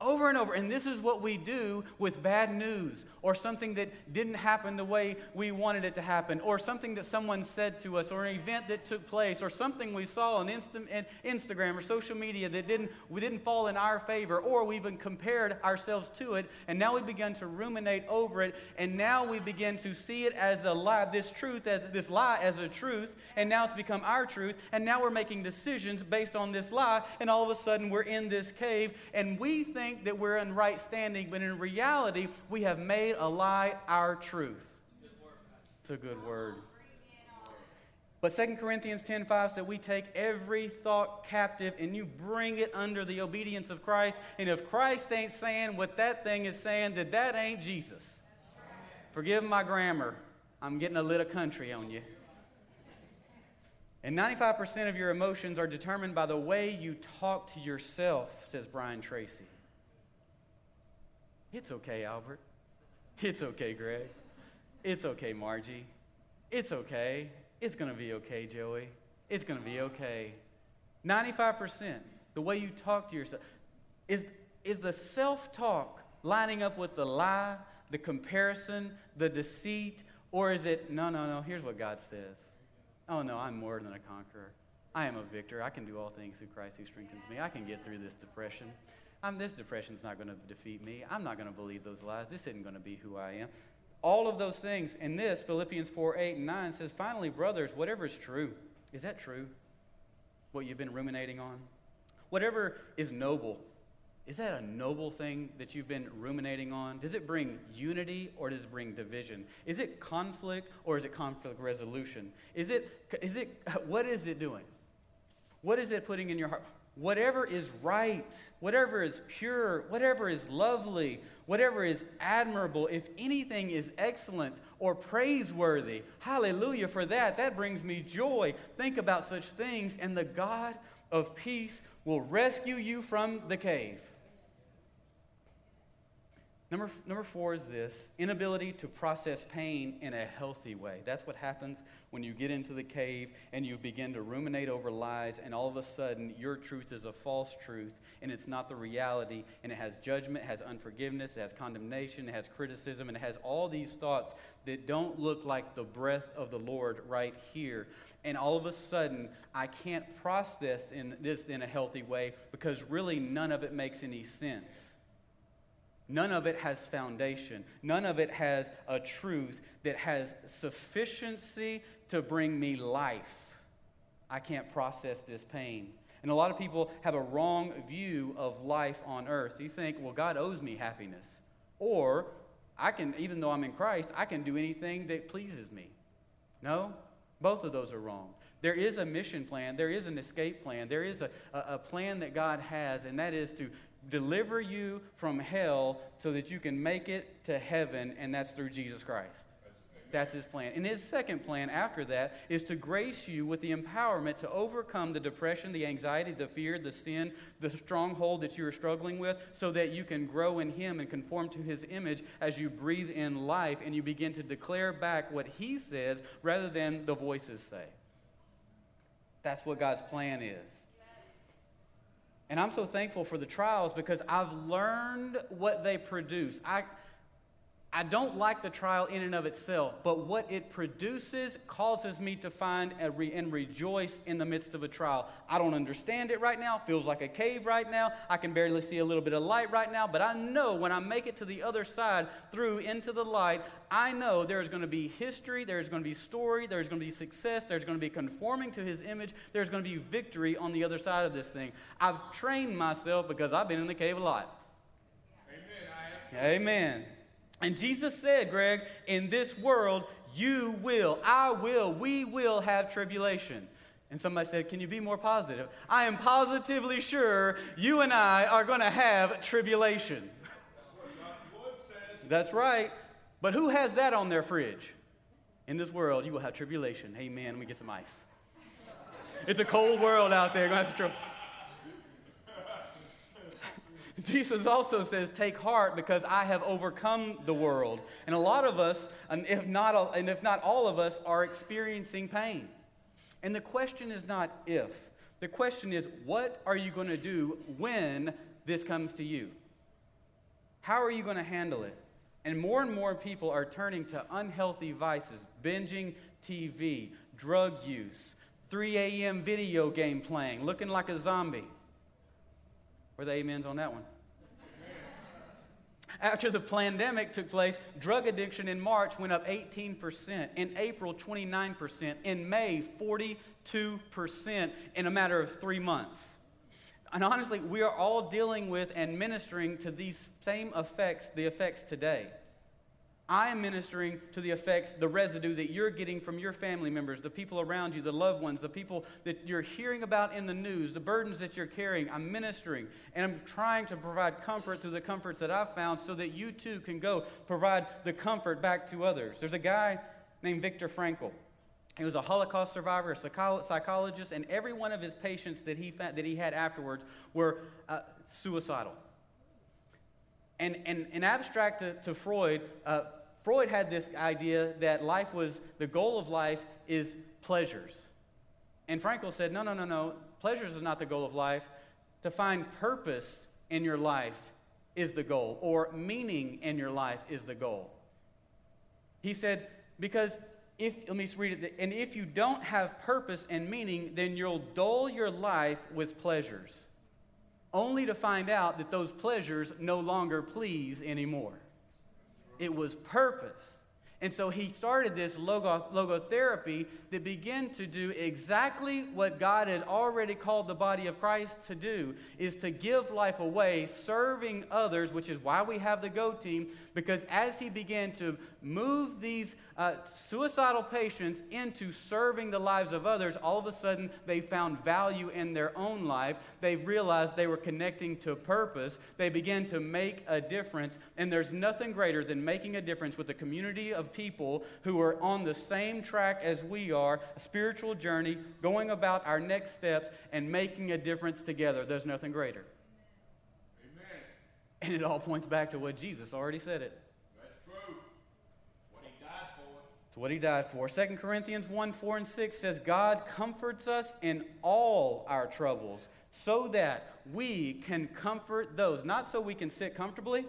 Speaker 2: over and over. And this is what we do with bad news or something that didn't happen the way we wanted it to happen or something that someone said to us or an event that took place or something we saw on Insta- Instagram or social media that didn't, we didn't fall in our favor or we even compared ourselves to it. And now we begin to ruminate over it. And now we begin to see it as a lie, this truth, as this lie as a truth. And now it's become our truth. And now we're making decisions based on this lie. And all of a sudden we're in this cave and we think think that we're in right standing, but in reality, we have made a lie our truth. It's a good word. But 2 Corinthians 10:5 said we take every thought captive and you bring it under the obedience of Christ. And if Christ ain't saying what that thing is saying, then that ain't Jesus. Forgive my grammar. I'm getting a little country on you. And 95% of your emotions are determined by the way you talk to yourself, says Brian Tracy. It's okay, Albert. It's okay, Greg. It's okay, Margie. It's okay. It's going to be okay, Joey. It's going to be okay. 95%, the way you talk to yourself. Is, is the self talk lining up with the lie, the comparison, the deceit, or is it, no, no, no, here's what God says. Oh, no, I'm more than a conqueror. I am a victor. I can do all things through Christ who strengthens me. I can get through this depression. I'm, this depression's not going to defeat me. I'm not going to believe those lies. This isn't going to be who I am. All of those things. And this, Philippians 4 8 and 9 says, Finally, brothers, whatever is true, is that true? What you've been ruminating on? Whatever is noble, is that a noble thing that you've been ruminating on? Does it bring unity or does it bring division? Is it conflict or is it conflict resolution? Is it, is it, what is it doing? What is it putting in your heart? Whatever is right, whatever is pure, whatever is lovely, whatever is admirable, if anything is excellent or praiseworthy, hallelujah for that. That brings me joy. Think about such things, and the God of peace will rescue you from the cave. Number, number four is this inability to process pain in a healthy way. That's what happens when you get into the cave and you begin to ruminate over lies, and all of a sudden your truth is a false truth and it's not the reality, and it has judgment, it has unforgiveness, it has condemnation, it has criticism, and it has all these thoughts that don't look like the breath of the Lord right here. And all of a sudden, I can't process in this in a healthy way because really none of it makes any sense. None of it has foundation. None of it has a truth that has sufficiency to bring me life. I can't process this pain. And a lot of people have a wrong view of life on earth. You think, well, God owes me happiness. Or I can, even though I'm in Christ, I can do anything that pleases me. No, both of those are wrong. There is a mission plan, there is an escape plan, there is a, a, a plan that God has, and that is to deliver you from hell so that you can make it to heaven, and that's through Jesus Christ. That's his plan. And his second plan after that is to grace you with the empowerment to overcome the depression, the anxiety, the fear, the sin, the stronghold that you are struggling with, so that you can grow in him and conform to his image as you breathe in life and you begin to declare back what he says rather than the voices say. That's what God's plan is. And I'm so thankful for the trials because I've learned what they produce. I, I don't like the trial in and of itself, but what it produces causes me to find re- and rejoice in the midst of a trial. I don't understand it right now, feels like a cave right now. I can barely see a little bit of light right now, but I know when I make it to the other side through into the light, I know there's going to be history, there's going to be story, there's going to be success, there's going to be conforming to his image, there's going to be victory on the other side of this thing. I've trained myself because I've been in the cave a lot. Amen. Amen. And Jesus said, Greg, in this world, you will, I will, we will have tribulation. And somebody said, Can you be more positive? I am positively sure you and I are going to have tribulation. That's right. But who has that on their fridge? In this world, you will have tribulation. Amen. Let me get some ice. It's a cold world out there. To have to Jesus also says, Take heart because I have overcome the world. And a lot of us, and if not, and if not all of us, are experiencing pain. And the question is not if, the question is, what are you going to do when this comes to you? How are you going to handle it? And more and more people are turning to unhealthy vices, binging TV, drug use, 3 a.m. video game playing, looking like a zombie. Where the amens on that one? After the pandemic took place, drug addiction in March went up 18%, in April, 29%, in May, 42% in a matter of three months. And honestly, we are all dealing with and ministering to these same effects, the effects today. I am ministering to the effects, the residue that you're getting from your family members, the people around you, the loved ones, the people that you're hearing about in the news, the burdens that you're carrying. I'm ministering and I'm trying to provide comfort through the comforts that I've found so that you too can go provide the comfort back to others. There's a guy named Viktor Frankl. He was a Holocaust survivor, a psychologist, and every one of his patients that he, found, that he had afterwards were uh, suicidal. And, and, and abstract to, to Freud, uh, Freud had this idea that life was, the goal of life is pleasures. And Frankl said, no, no, no, no. Pleasures is not the goal of life. To find purpose in your life is the goal, or meaning in your life is the goal. He said, because if, let me read it, and if you don't have purpose and meaning, then you'll dull your life with pleasures, only to find out that those pleasures no longer please anymore it was purpose. And so he started this logo, logotherapy that began to do exactly what God had already called the body of Christ to do is to give life away, serving others, which is why we have the Go team, because as he began to move these uh, suicidal patients into serving the lives of others, all of a sudden they found value in their own life. They realized they were connecting to purpose. They began to make a difference. And there's nothing greater than making a difference with a community of people who are on the same track as we are, a spiritual journey, going about our next steps, and making a difference together. There's nothing greater. Amen. And it all points back to what Jesus already said it. It's what he died for. 2 Corinthians 1 4 and 6 says, God comforts us in all our troubles so that we can comfort those. Not so we can sit comfortably,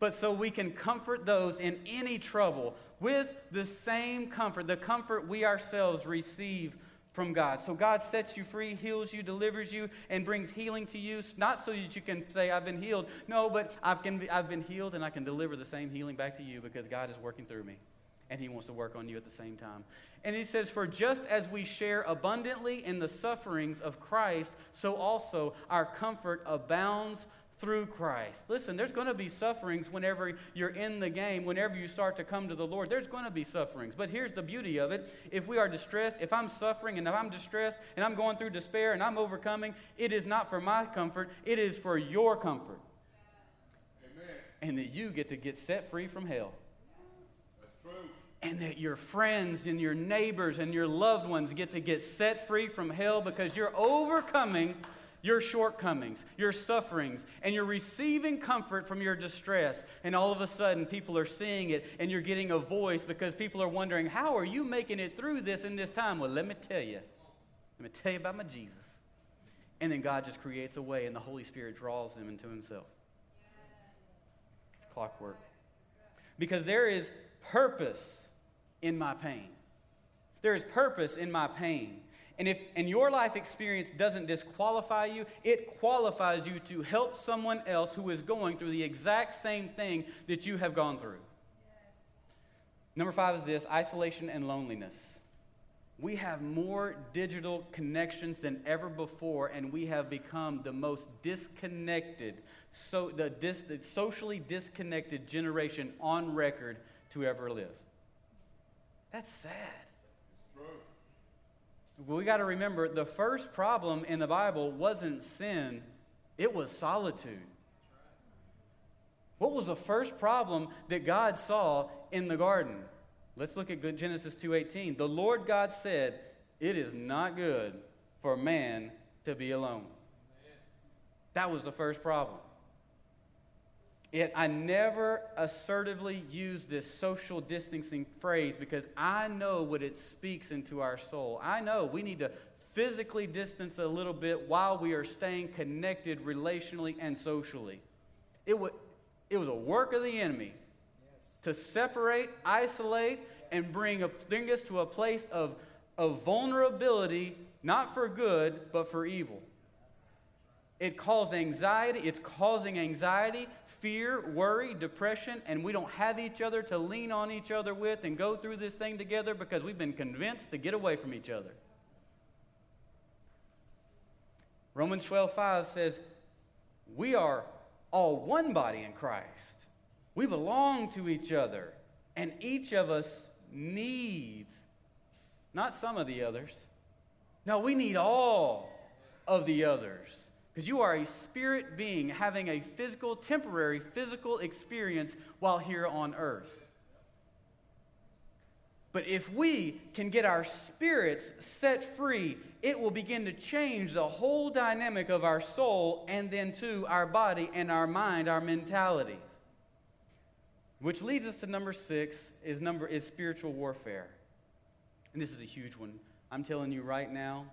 Speaker 2: but so we can comfort those in any trouble with the same comfort, the comfort we ourselves receive from God. So God sets you free, heals you, delivers you, and brings healing to you. Not so that you can say, I've been healed. No, but I've been, I've been healed and I can deliver the same healing back to you because God is working through me. And He wants to work on you at the same time. And He says, For just as we share abundantly in the sufferings of Christ, so also our comfort abounds through Christ. Listen, there's going to be sufferings whenever you're in the game, whenever you start to come to the Lord. There's going to be sufferings. But here's the beauty of it. If we are distressed, if I'm suffering and if I'm distressed and I'm going through despair and I'm overcoming, it is not for my comfort, it is for your comfort. Amen. And that you get to get set free from hell. That's true. And that your friends and your neighbors and your loved ones get to get set free from hell because you're overcoming your shortcomings, your sufferings, and you're receiving comfort from your distress. And all of a sudden, people are seeing it and you're getting a voice because people are wondering, How are you making it through this in this time? Well, let me tell you. Let me tell you about my Jesus. And then God just creates a way, and the Holy Spirit draws them into Himself. Clockwork. Because there is purpose in my pain. There is purpose in my pain. And if and your life experience doesn't disqualify you, it qualifies you to help someone else who is going through the exact same thing that you have gone through. Yes. Number five is this isolation and loneliness. We have more digital connections than ever before, and we have become the most disconnected, so the, dis, the socially disconnected generation on record to ever live. That's sad we got to remember the first problem in the Bible wasn't sin, it was solitude. What was the first problem that God saw in the garden? Let's look at Genesis 2:18. The Lord God said, "It is not good for man to be alone." That was the first problem. It, I never assertively use this social distancing phrase because I know what it speaks into our soul. I know we need to physically distance a little bit while we are staying connected relationally and socially. It, w- it was a work of the enemy yes. to separate, isolate, and bring, a, bring us to a place of, of vulnerability, not for good, but for evil. It caused anxiety. It's causing anxiety, fear, worry, depression, and we don't have each other to lean on each other with and go through this thing together because we've been convinced to get away from each other. Romans 12 5 says, We are all one body in Christ. We belong to each other, and each of us needs, not some of the others. No, we need all of the others. Because you are a spirit being having a physical, temporary physical experience while here on earth. But if we can get our spirits set free, it will begin to change the whole dynamic of our soul and then to our body and our mind, our mentality. Which leads us to number six is number is spiritual warfare. And this is a huge one. I'm telling you right now,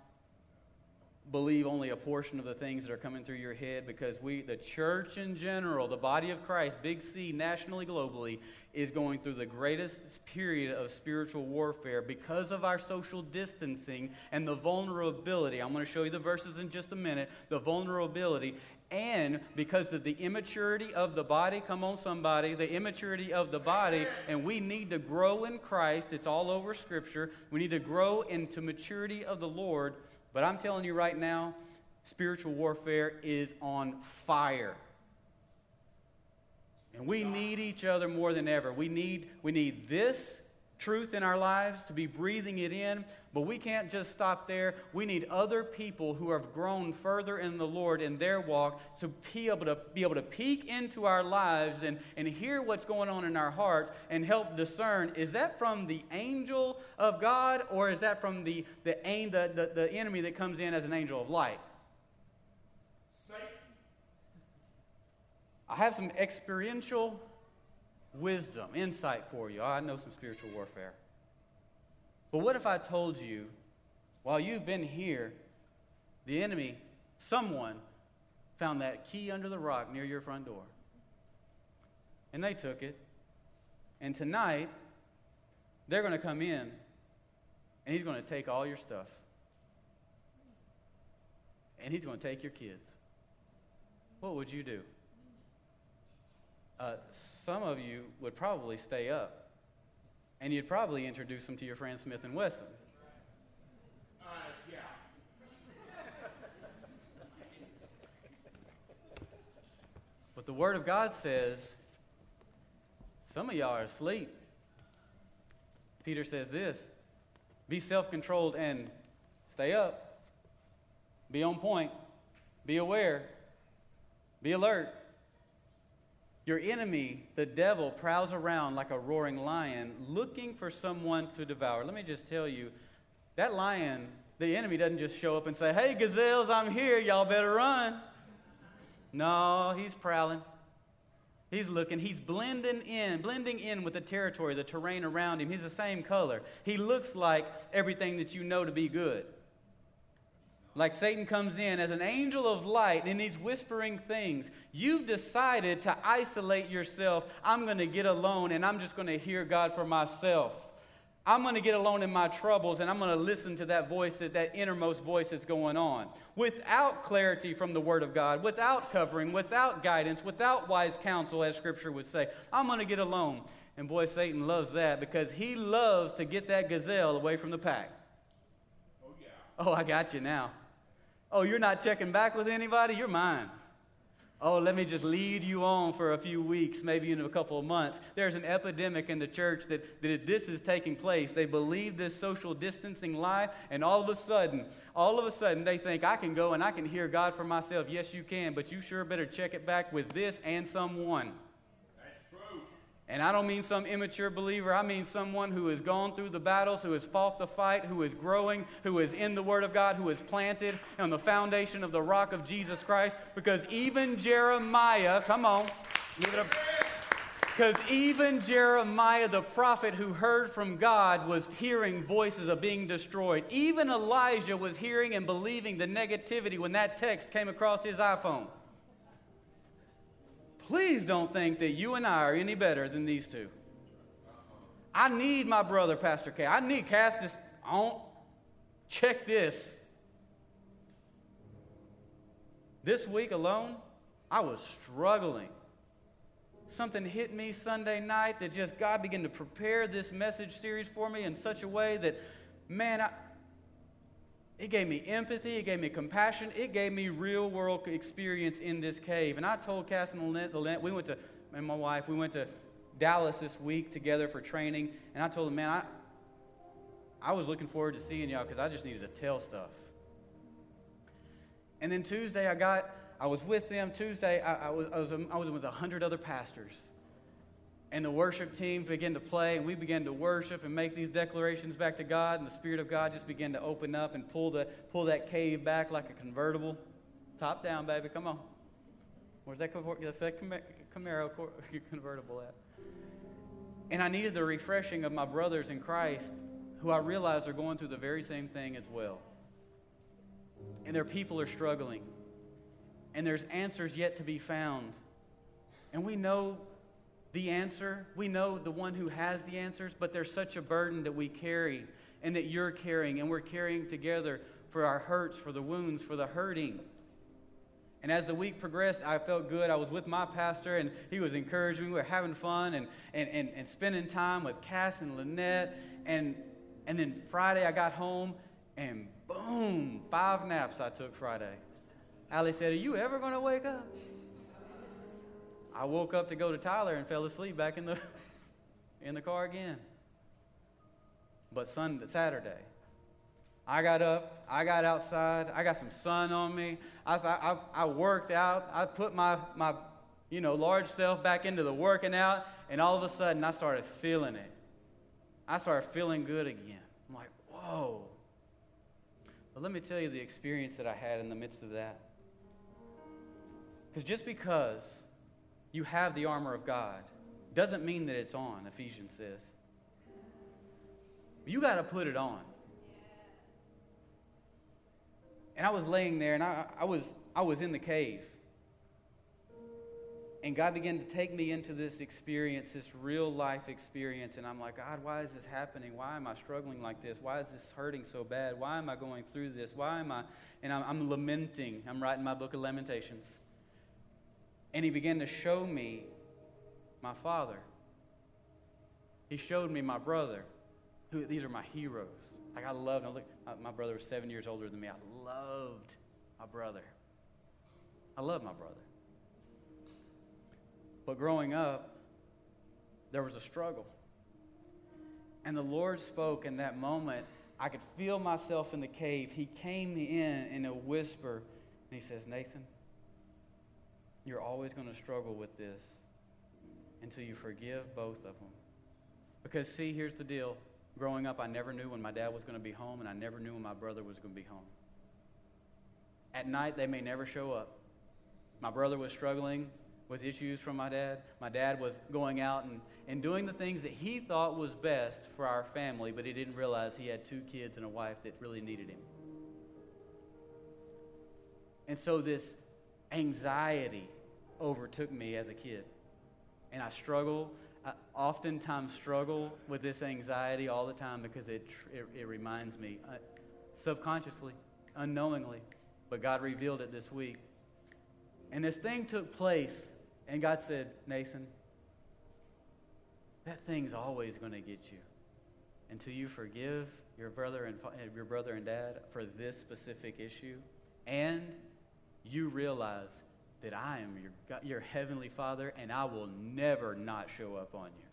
Speaker 2: believe only a portion of the things that are coming through your head because we, the church in general, the body of Christ, Big C, nationally, globally, is going through the greatest period of spiritual warfare because of our social distancing and the vulnerability. I'm going to show you the verses in just a minute. The vulnerability. And because of the immaturity of the body, come on, somebody, the immaturity of the body, and we need to grow in Christ. It's all over Scripture. We need to grow into maturity of the Lord but I'm telling you right now, spiritual warfare is on fire. And we need each other more than ever. We need, we need this truth in our lives to be breathing it in, but we can't just stop there. We need other people who have grown further in the Lord in their walk to be able to, be able to peek into our lives and, and hear what's going on in our hearts and help discern is that from the angel of God or is that from the, the, the, the, the enemy that comes in as an angel of light? I have some experiential wisdom, insight for you. I know some spiritual warfare. But what if I told you, while you've been here, the enemy, someone, found that key under the rock near your front door? And they took it. And tonight, they're going to come in and he's going to take all your stuff. And he's going to take your kids. What would you do? Uh, some of you would probably stay up and you'd probably introduce them to your friend Smith and Wesson. Uh, yeah. but the Word of God says some of y'all are asleep. Peter says this be self controlled and stay up, be on point, be aware, be alert. Your enemy, the devil, prowls around like a roaring lion looking for someone to devour. Let me just tell you that lion, the enemy doesn't just show up and say, Hey, gazelles, I'm here. Y'all better run. No, he's prowling. He's looking. He's blending in, blending in with the territory, the terrain around him. He's the same color. He looks like everything that you know to be good. Like Satan comes in as an angel of light and he's whispering things. You've decided to isolate yourself. I'm going to get alone and I'm just going to hear God for myself. I'm going to get alone in my troubles and I'm going to listen to that voice, that, that innermost voice that's going on. Without clarity from the Word of God, without covering, without guidance, without wise counsel, as Scripture would say, I'm going to get alone. And boy, Satan loves that because he loves to get that gazelle away from the pack. Oh. I got you now. Oh, you're not checking back with anybody? You're mine. Oh, let me just lead you on for a few weeks, maybe in a couple of months. There's an epidemic in the church that, that this is taking place. They believe this social distancing lie, and all of a sudden, all of a sudden, they think, I can go and I can hear God for myself. Yes, you can, but you sure better check it back with this and someone. And I don't mean some immature believer. I mean someone who has gone through the battles, who has fought the fight, who is growing, who is in the Word of God, who is planted on the foundation of the rock of Jesus Christ. Because even Jeremiah, come on, give it up. Because even Jeremiah, the prophet who heard from God, was hearing voices of being destroyed. Even Elijah was hearing and believing the negativity when that text came across his iPhone. Please don't think that you and I are any better than these two. I need my brother, Pastor K. I need Cass just. Check this. This week alone, I was struggling. Something hit me Sunday night that just God began to prepare this message series for me in such a way that, man, I, it gave me empathy. It gave me compassion. It gave me real world experience in this cave. And I told Cass and Lynette, we went to, and my wife, we went to Dallas this week together for training. And I told them, man, I, I was looking forward to seeing y'all because I just needed to tell stuff. And then Tuesday, I got, I was with them. Tuesday, I, I was, I was, I was with a hundred other pastors and the worship team began to play, and we began to worship and make these declarations back to God, and the Spirit of God just began to open up and pull, the, pull that cave back like a convertible. Top down, baby, come on. Where's that, that's that Camaro convertible at? And I needed the refreshing of my brothers in Christ who I realize are going through the very same thing as well. And their people are struggling. And there's answers yet to be found. And we know the answer. We know the one who has the answers, but there's such a burden that we carry and that you're carrying, and we're carrying together for our hurts, for the wounds, for the hurting. And as the week progressed, I felt good. I was with my pastor, and he was encouraging me. We were having fun and, and, and, and spending time with Cass and Lynette. And, and then Friday, I got home, and boom, five naps I took Friday. Allie said, Are you ever going to wake up? I woke up to go to Tyler and fell asleep back in the, in the car again. But Sunday, Saturday, I got up, I got outside, I got some sun on me. I, I, I worked out, I put my, my you know, large self back into the working out, and all of a sudden I started feeling it. I started feeling good again. I'm like, whoa. But let me tell you the experience that I had in the midst of that. Because just because you have the armor of God doesn't mean that it's on, Ephesians says. You got to put it on. And I was laying there and I, I, was, I was in the cave. And God began to take me into this experience, this real life experience. And I'm like, God, why is this happening? Why am I struggling like this? Why is this hurting so bad? Why am I going through this? Why am I? And I'm, I'm lamenting. I'm writing my book of Lamentations. And He began to show me my father. He showed me my brother. Who, these are my heroes. Like I loved. Look, my brother was seven years older than me. I loved my brother. I love my brother. But growing up, there was a struggle. And the Lord spoke in that moment. I could feel myself in the cave. He came in in a whisper, and He says, Nathan, you're always going to struggle with this until you forgive both of them. Because, see, here's the deal. Growing up, I never knew when my dad was going to be home, and I never knew when my brother was going to be home. At night, they may never show up. My brother was struggling with issues from my dad. My dad was going out and, and doing the things that he thought was best for our family, but he didn't realize he had two kids and a wife that really needed him. And so this anxiety overtook me as a kid. And I struggle, I oftentimes struggle with this anxiety all the time because it, it, it reminds me uh, subconsciously, unknowingly, but God revealed it this week. And this thing took place, and God said, Nathan, that thing's always going to get you until you forgive your brother and your brother and dad for this specific issue and you realize that I am your, your heavenly Father and I will never not show up on you.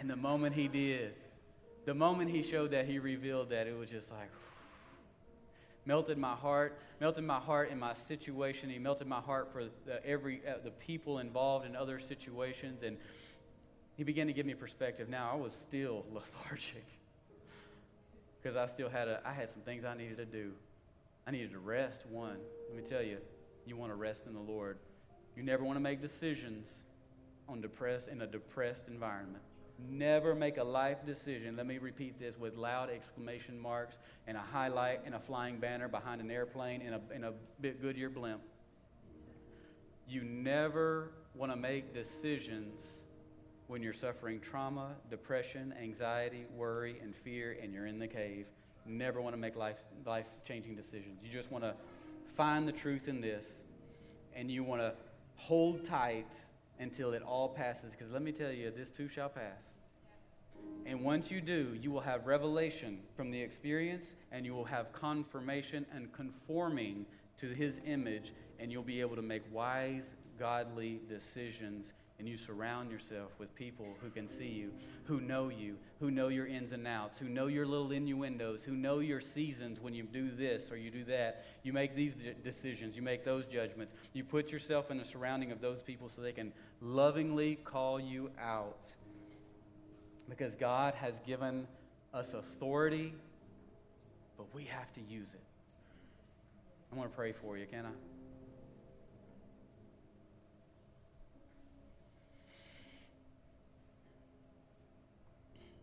Speaker 2: And the moment he did, the moment he showed that, he revealed that, it was just like, melted my heart, melted my heart in my situation. He melted my heart for the, every uh, the people involved in other situations, and he began to give me perspective. Now I was still lethargic because I still had a I had some things I needed to do. I needed to rest. One, let me tell you, you want to rest in the Lord. You never want to make decisions on depressed in a depressed environment. Never make a life decision. Let me repeat this with loud exclamation marks and a highlight and a flying banner behind an airplane in a, in a Goodyear blimp. You never want to make decisions when you're suffering trauma, depression, anxiety, worry, and fear, and you're in the cave. Never want to make life, life changing decisions. You just want to find the truth in this, and you want to hold tight until it all passes. Because let me tell you, this too shall pass. And once you do, you will have revelation from the experience, and you will have confirmation and conforming to his image, and you'll be able to make wise, godly decisions and you surround yourself with people who can see you, who know you, who know your ins and outs, who know your little innuendos, who know your seasons when you do this or you do that. You make these decisions, you make those judgments. You put yourself in the surrounding of those people so they can lovingly call you out. Because God has given us authority, but we have to use it. I want to pray for you, can I?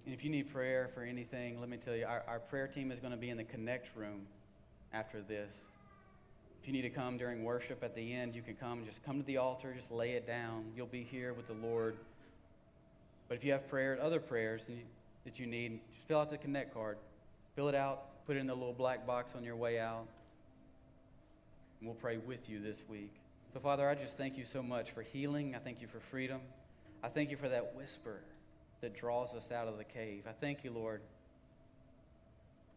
Speaker 2: And if you need prayer for anything, let me tell you, our, our prayer team is going to be in the Connect room after this. If you need to come during worship at the end, you can come. Just come to the altar, just lay it down. You'll be here with the Lord. But if you have prayers, other prayers that you need, just fill out the Connect card. Fill it out, put it in the little black box on your way out. And we'll pray with you this week. So, Father, I just thank you so much for healing. I thank you for freedom. I thank you for that whisper that draws us out of the cave. I thank you, Lord,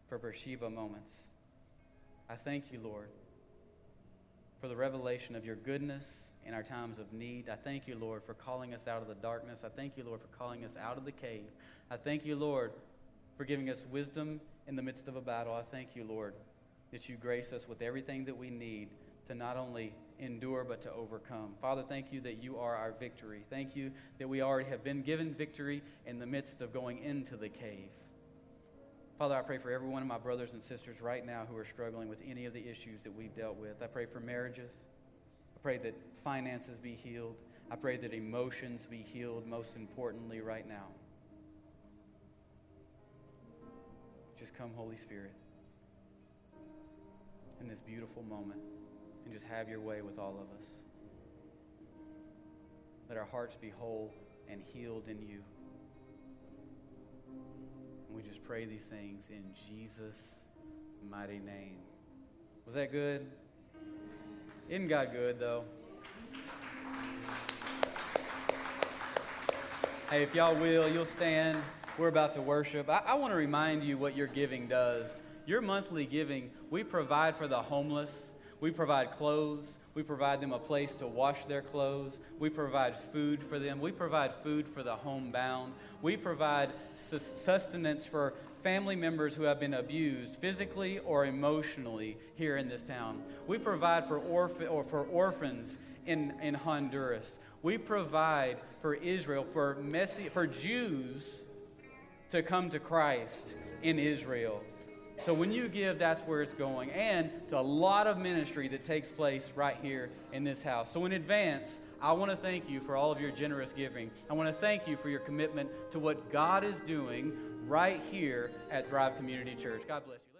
Speaker 2: for Beersheba moments. I thank you, Lord, for the revelation of your goodness in our times of need. I thank you, Lord, for calling us out of the darkness. I thank you, Lord, for calling us out of the cave. I thank you, Lord, for giving us wisdom in the midst of a battle. I thank you, Lord, that you grace us with everything that we need to not only endure but to overcome. Father, thank you that you are our victory. Thank you that we already have been given victory in the midst of going into the cave. Father, I pray for every one of my brothers and sisters right now who are struggling with any of the issues that we've dealt with. I pray for marriages. I pray that finances be healed. I pray that emotions be healed, most importantly, right now. Just come, Holy Spirit, in this beautiful moment and just have your way with all of us. Let our hearts be whole and healed in you. And we just pray these things in Jesus' mighty name. Was that good? Isn't God good, though? Hey, if y'all will, you'll stand. We're about to worship. I, I want to remind you what your giving does. Your monthly giving, we provide for the homeless. We provide clothes. We provide them a place to wash their clothes. We provide food for them. We provide food for the homebound. We provide sustenance for family members who have been abused physically or emotionally here in this town. We provide for, or for orphans in, in Honduras. We provide for Israel, for, Messi- for Jews to come to Christ in Israel. So when you give, that's where it's going. And to a lot of ministry that takes place right here in this house. So in advance, I want to thank you for all of your generous giving. I want to thank you for your commitment to what God is doing right here at Thrive Community Church. God bless you.